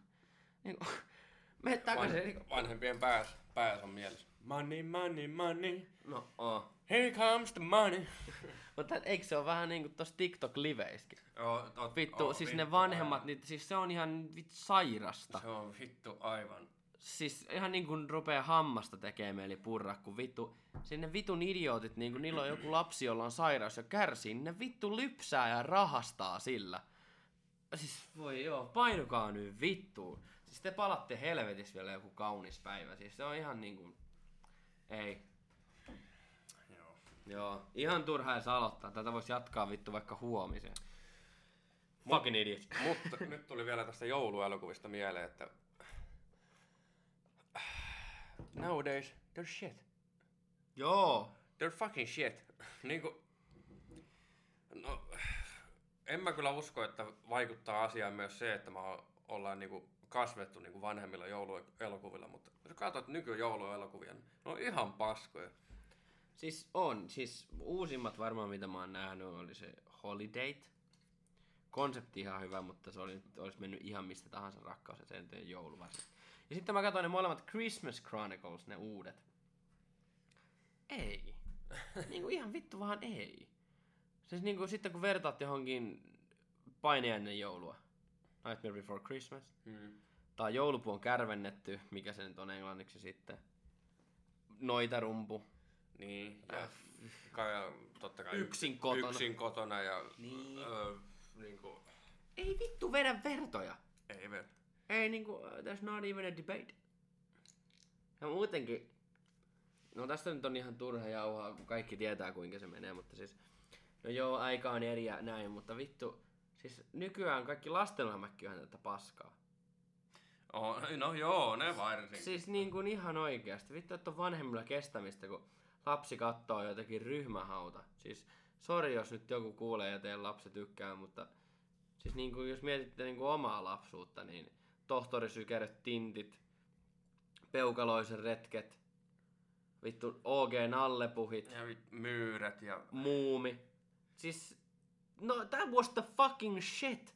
Niin kuin, mene takaisin.
Van,
Niin,
vanhempien pääs, pääs on mielessä. Money, money, money.
no, oh.
Here comes the money.
Mutta eikö se ole vähän niinku tossa TikTok-liveissäkin?
Joo, tot,
Vittu,
oo,
siis ne vanhemmat, niin, siis se on ihan vittu sairasta.
Se on vittu aivan.
Siis ihan niin kuin rupeaa hammasta tekemään, eli purra, kun vittu, sinne vitun idiootit, niin kuin niillä on joku lapsi, jolla on sairaus ja kärsii, niin ne vittu lypsää ja rahastaa sillä. Siis voi joo, painukaa nyt vittuun. Siis te palatte helvetissä vielä joku kaunis päivä. Siis se on ihan niin kuin... Ei.
Joo.
Joo, ihan turha edes aloittaa. Tätä voisi jatkaa vittu vaikka huomiseen. Fucking idiot.
Mutta nyt tuli vielä tästä jouluelokuvista mieleen, että nowadays they're shit.
Joo.
They're fucking shit. niinku, no, en mä kyllä usko, että vaikuttaa asiaan myös se, että mä ollaan niinku kasvettu niinku vanhemmilla jouluelokuvilla, mutta jos katsot nykyjouluelokuvia, niin ne on ihan paskoja.
Siis on. Siis uusimmat varmaan mitä mä oon nähnyt oli se Holiday. Konsepti ihan hyvä, mutta se oli, olisi mennyt ihan mistä tahansa rakkaus ja sen joulu varsin. Ja sitten mä katsoin ne molemmat Christmas Chronicles, ne uudet. Ei. niinku ihan vittu vaan ei. Siis niinku sitten kun vertaat johonkin paine ennen joulua. Nightmare Before Christmas.
Hmm.
Tai joulupuu on kärvennetty, mikä se nyt on englanniksi sitten. Noitarumpu.
Niin, ja kai, totta kai
Yksin kotona.
yksin kotona ja
Niin.
öö, niinku,
Ei vittu vedä vertoja.
ei ver.
Ei niinku, there's not even a debate. Ja muutenkin, no tästä nyt on ihan turha jauhaa, kun kaikki tietää kuinka se menee, mutta siis, no joo, aika on eri ja näin, mutta vittu, siis nykyään kaikki lastenohjelmäkin on tätä paskaa.
Oh, no joo, ne varsinkin.
Siis niin kuin ihan oikeasti, vittu, että on vanhemmilla kestämistä, kun lapsi katsoo jotakin ryhmähauta. Siis, sori jos nyt joku kuulee ja teidän lapsi tykkää, mutta siis niin kuin, jos mietitte niin kuin omaa lapsuutta, niin tohtori Sykeröt tintit, peukaloisen retket, vittu OG nallepuhit,
Ja myyrät ja...
muumi. Siis, no that was the fucking shit.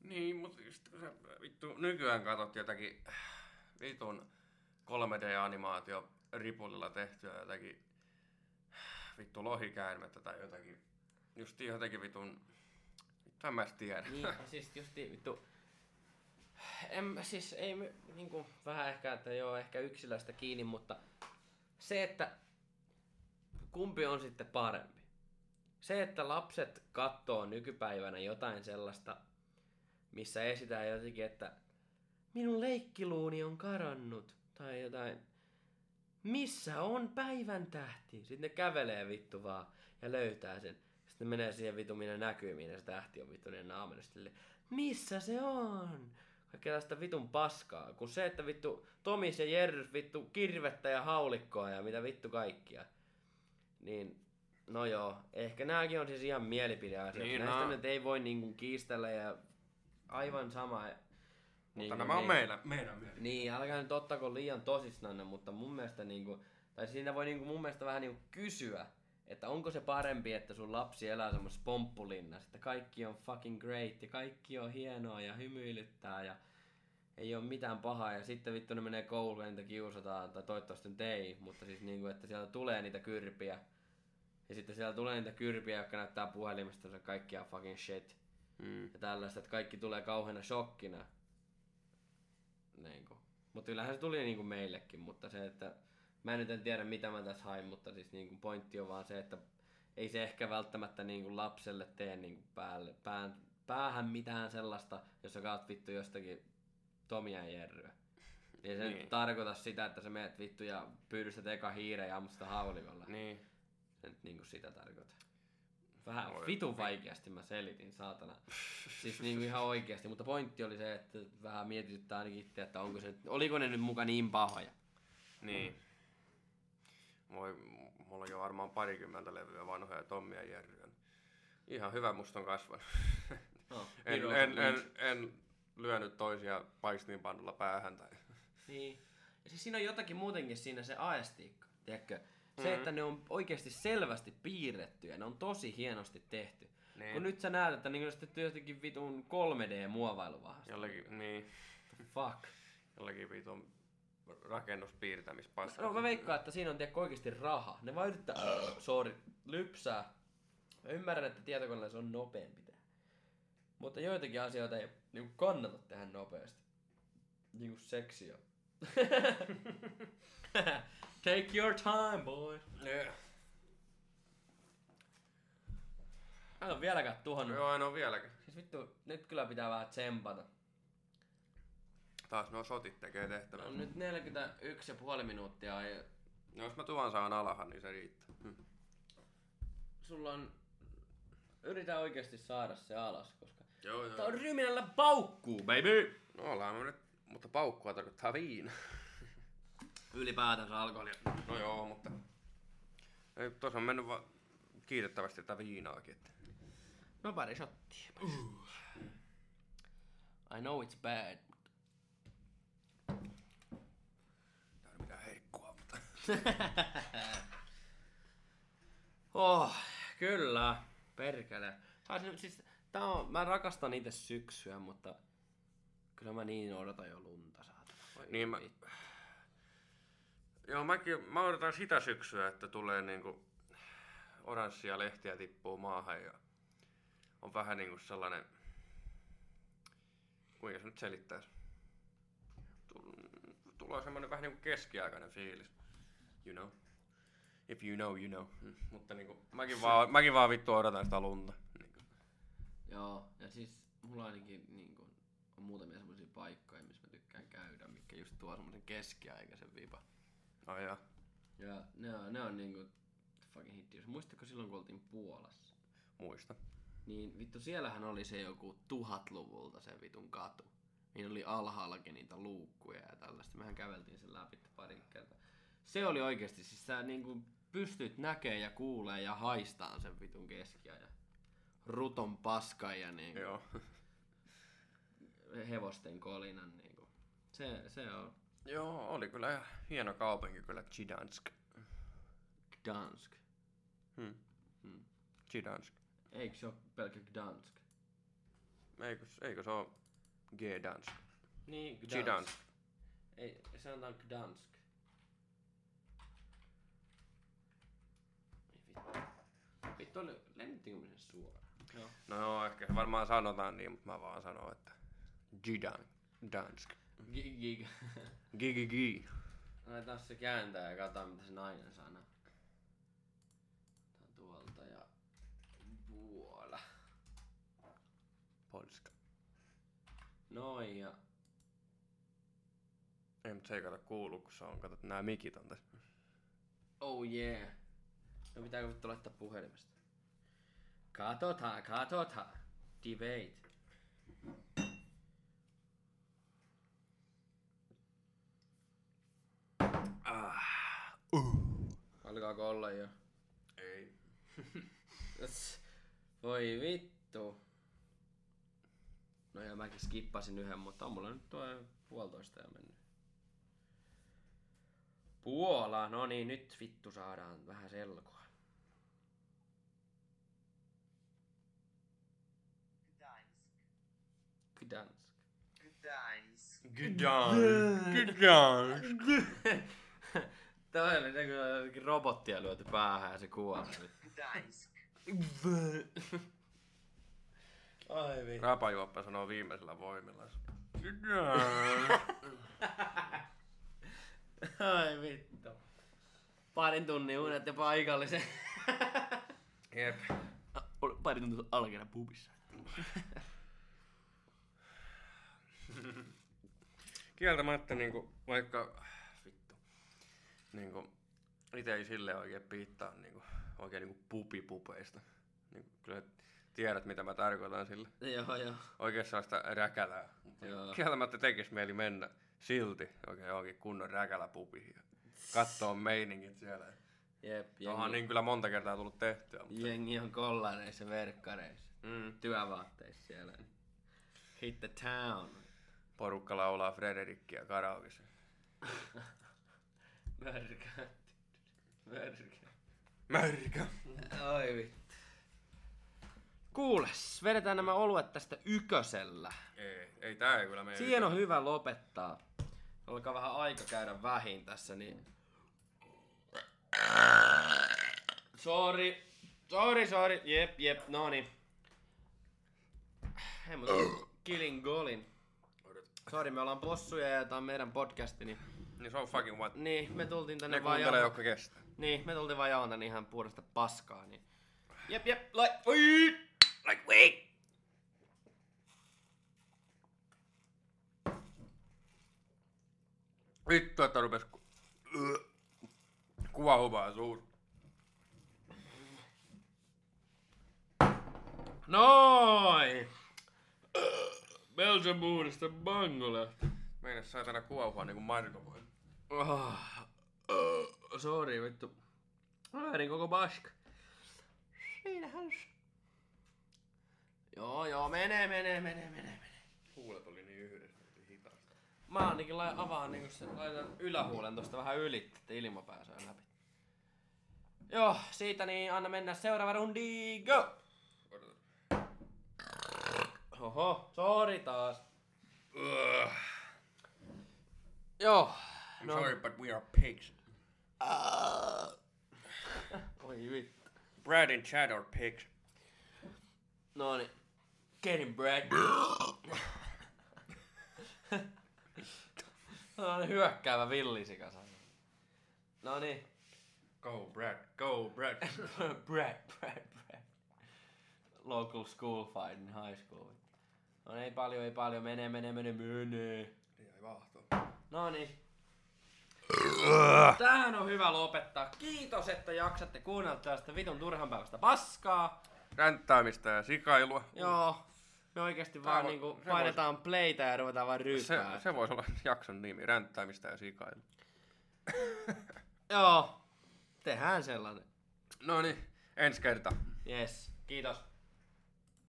Niin, mutta just kun sä vittu nykyään katsot jotakin vitun 3D-animaatio ripulilla tehtyä jotakin vittu lohikäärmettä tai jotakin. Just jotenkin vitun... Vittu en mä edes tiedä.
Niin, siis justi vittu. En, siis ei niinku, vähän ehkä, että joo, ehkä yksilöistä kiinni, mutta se, että kumpi on sitten parempi. Se, että lapset katsoo nykypäivänä jotain sellaista, missä esitään jotenkin, että minun leikkiluuni on karannut, tai jotain, missä on päivän tähti? Sitten ne kävelee vittu vaan ja löytää sen. Sitten ne menee siihen vittu minne näkymiin ja se tähti on vittu niiden naamalla. Sitten missä se on? Kaikkea tästä vitun paskaa. Kun se, että vittu Tomis ja Jerrys vittu kirvettä ja haulikkoa ja mitä vittu kaikkia. Niin, no joo. Ehkä nääkin on siis ihan mielipideasioita.
Niin,
Niin, Näistä
no.
nyt ei voi niinku kiistellä ja aivan sama.
Mutta
niinku
nämä on
niin.
meidän, meidän mieli.
Niin, älkää nyt ottako liian tosissanne, mutta mun mielestä niinku, tai siinä voi niinku mun mielestä vähän niinku kysyä, että onko se parempi, että sun lapsi elää semmoisessa pomppulinnassa, että kaikki on fucking great ja kaikki on hienoa ja hymyilyttää ja ei ole mitään pahaa ja sitten vittu ne menee kouluun ja niitä kiusataan, tai toivottavasti nyt ei, mutta siis niinku, että sieltä tulee niitä kyrpiä ja sitten siellä tulee niitä kyrpiä, jotka näyttää puhelimesta, että kaikki on fucking shit
Mm.
ja tällaista, että kaikki tulee kauheana shokkina. Niin kuin. Mutta kyllähän se tuli niinku meillekin, mutta se, että mä nyt en tiedä mitä mä tässä hain, mutta siis niinku pointti on vaan se, että ei se ehkä välttämättä niinku lapselle tee niinku päälle, pään, päähän mitään sellaista, jos sä kaat vittu jostakin Tomia ja Jerryä. Ei se
Niin.
niin. tarkoita sitä, että sä meet vittu ja pyydystät eka hiireen ja ammut sitä haulikolla.
Niin.
Se nyt niinku sitä tarkoita. Vähän
Voi
vitun vaikeasti mä selitin, saatana. Siis niinku ihan oikeasti, mutta pointti oli se, että vähän mietityttää ainakin itse, että onko se, oliko ne nyt muka niin pahoja.
Niin. Voi, mulla on jo varmaan parikymmentä levyä vanhoja Tommia Jerryä. Ihan hyvä musta on kasvanut.
No,
en, en, en, en, lyönyt toisia paistinpannulla päähän tai...
Niin. Ja siis siinä on jotakin muutenkin siinä se aestiikka, tiedätkö? Se, mm-hmm. että ne on oikeasti selvästi piirrettyjä, ne on tosi hienosti tehty.
Niin.
Kun nyt sä näet, että niin on jotenkin vitun 3D-muovailuvahasta.
Jollakin, niin,
Fuck.
jollakin vitun rakennuspiirtämispasta.
No mä veikkaan, että siinä on tiedätkö, oikeasti raha. Ne vaan yrittää, sorry, lypsää. Mä ymmärrän, että tietokoneella se on nopeampi tehdä. Mutta joitakin asioita ei niin kannata tehdä nopeasti. Niin kuin seksiä. Take your time, boy.
Yeah.
Mä en oo vieläkään tuhannut.
Joo, en oo vieläkään.
Siis vittu, nyt kyllä pitää vähän tsempata.
Taas nuo sotit tekee tehtävää.
On nyt 41,5 minuuttia ja
No, jos mä tuon saan alahan, niin se riittää. Hm.
sulla on... Yritä oikeasti saada se alas, koska...
Joo,
Tää on ryminällä paukkuu, baby!
No ollaan me nyt, mutta paukkua tarkoittaa viina.
Ylipäätänsä alkoholia.
No joo, mutta... Ei, tuossa on mennyt vaan kiitettävästi tätä viinaakin. Että...
No pari shottia. I know it's bad.
Tää on mitään heikkua, mutta...
oh, kyllä. Perkele. Se- siis, tää on, mä rakastan itse syksyä, mutta kyllä mä niin odotan jo lunta saatana.
Niin mä-. Joo, mäkin, mä odotan sitä syksyä, että tulee niinku oranssia lehtiä tippuu maahan ja on vähän niinku sellainen, kuinka se nyt selittäisi, Tul- tulee semmoinen vähän niinku keskiaikainen fiilis, you know. If you know, you know. Mm. Mutta niinku, mäkin vaan, mäkin vaan vittu odotan sitä lunta. Niinku.
Joo, ja siis mulla ainakin niin kun, on muutamia semmoisia paikkoja, missä mä tykkään käydä, mikä just tuo semmoisen keskiaikaisen vipa.
Ai jaa.
Ja ne on, ne on niinku fucking hitti. Muistatko silloin, kun oltiin Puolassa?
Muista.
Niin vittu, siellähän oli se joku tuhatluvulta se vitun katu. Niin oli alhaallakin niitä luukkuja ja tällaista. Mehän käveltiin sen läpi pari kertaa. Se oli oikeasti, siis sä niinku pystyt näkee ja kuulee ja haistaan sen vitun keskiajan. Ruton paskan ja niinku
Joo.
hevosten kolinan niinku. Se, se on
Joo, oli kyllä ihan hieno kaupunki kyllä Gdansk.
Gdansk.
Hmm.
Hmm.
Gdansk.
Eikö se ole pelkkä Gdansk?
Eikö, eikö se ole Gdansk?
Niin, Gdansk.
Gdansk.
Ei, sanotaan Gdansk. Vittu. Lennittiinkö me sen suoraan? Joo.
No joo, ehkä varmaan sanotaan niin, mutta mä vaan sanon, että Gdan. Dansk.
Gig, gig.
Gigi.
Aletaan se kääntää ja katsotaan mitä se nainen sanoo. Tää on tuolta ja Puola.
Polska.
Noin ja
Ei, mutta se ei kato kuulu, kun se on, kato, nää mikit on tässä.
oh yeah. No pitääkö vittu laittaa puhelimesta? Katsotaan, katsotaan. Debate.
Ah.
Alkaako olla jo?
Ei.
Voi vittu. No ja mäkin skippasin yhden, mutta on mulla nyt tuo puolitoista jo mennyt. Puola, no niin, nyt vittu saadaan vähän selkoa.
Gdańsk.
Gdansk.
Gdańsk.
Gdansk. Gdansk.
Tämä oli se, kun jotenkin robottia lyöty päähän ja se kuoli.
Gdańsk.
Ai vittu.
Rapajuoppa sanoo viimeisellä voimilla.
Ai vittu. Parin tunnin unet ja paikallisen.
Jep.
Pari tuntia alkeena pubissa.
Kieltämättä niinku, vaikka vittu, niinku, ite ei sille oikein piittaa niinku, oikein niinku pupipupeista. Niinku, kyllä tiedät mitä mä tarkoitan sillä.
Joo, joo.
Oikein sellaista räkälää.
Joo.
Kieltämättä tekis mieli mennä silti oikein johonkin kunnon räkäläpubiin. ja Kattoo meiningit siellä.
Jep,
Onhan
jengi,
niin kyllä monta kertaa tullut tehtyä. Mutta...
jengi on kollareissa, verkkareissa,
Mm.
työvaatteissa siellä. Hit the town.
Porukka laulaa Frederikkiä karaokessa.
Mörkö. Mörkö.
Märkä.
Oi vittu. Kuules, vedetään nämä oluet tästä ykösellä.
Ei, ei tää ei kyllä mene.
Siihen on hyvä lopettaa. Alkaa vähän aika käydä vähin tässä, niin... Sorry. Sorry, sorry. Jep, jep, no niin. Hei, mutta Killing Golin. Sorry, me ollaan possuja ja tää on meidän podcasti, niin...
Niin se on fucking what.
Niin, me tultiin tänne
Ne
vaan jaa-
jotka kestää.
Niin, me tultiin vaan jaon tän ihan puhdasta paskaa, niin... Jep, jep, like... Oi!
Like wait! Vittu, että rupes ku... kuohumaan suus.
Noin! Belgian Moonista Bangolle.
Meinas saatana kuohua niinku Marko voi.
Oh, oh, sorry, vittu. Väärin koko bask. Siinähän se. Joo, joo, menee, menee, menee, menee, menee.
Huulet oli niin yhdessä, että hitaasti.
Mä ainakin lai, avaan niinku se, laitan ylähuulen tosta vähän yli, että ilma pääsee läpi. Joo, siitä niin anna mennä seuraava rundi, go! Oho, sorry taas.
Ugh.
Joo.
I'm
No.
sorry, but we are pigs.
Oi vittu.
Brad and Chad are pigs.
No niin. Getting Brad. no niin, hyökkäävä villisika sanoo. No niin.
Go Brad, go Brad.
Brad, Brad, Brad. Local school fight in high school. No ei paljon, ei paljon. Menee, menee, menee, menee.
Ei vahto.
No niin. Tähän on hyvä lopettaa. Kiitos, että jaksatte kuunnella tästä vitun turhanpäiväistä paskaa.
Ränttäämistä ja sikailua.
Joo. Me oikeesti
Tää
vaan
voi-
niinku
se
painetaan playtä ja ruvetaan vaan
Se,
ryyppää.
se voisi olla jakson nimi, ränttäämistä ja sikailu.
Joo. Tehdään sellainen.
No niin, ensi kerta.
Yes. Kiitos.